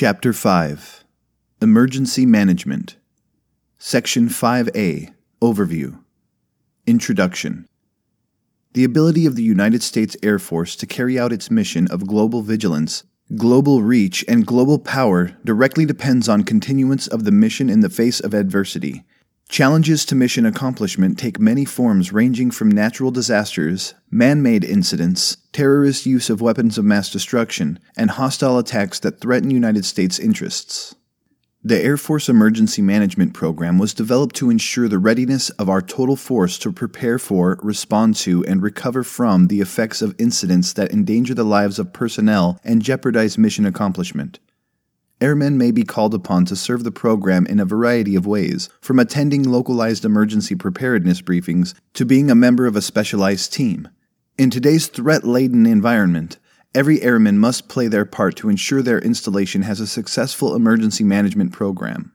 Chapter 5 Emergency Management Section 5A Overview Introduction The ability of the United States Air Force to carry out its mission of global vigilance, global reach, and global power directly depends on continuance of the mission in the face of adversity. Challenges to mission accomplishment take many forms ranging from natural disasters, man made incidents, terrorist use of weapons of mass destruction, and hostile attacks that threaten United States interests. The Air Force Emergency Management Program was developed to ensure the readiness of our total force to prepare for, respond to, and recover from the effects of incidents that endanger the lives of personnel and jeopardize mission accomplishment. Airmen may be called upon to serve the program in a variety of ways, from attending localized emergency preparedness briefings to being a member of a specialized team. In today's threat laden environment, every airman must play their part to ensure their installation has a successful emergency management program.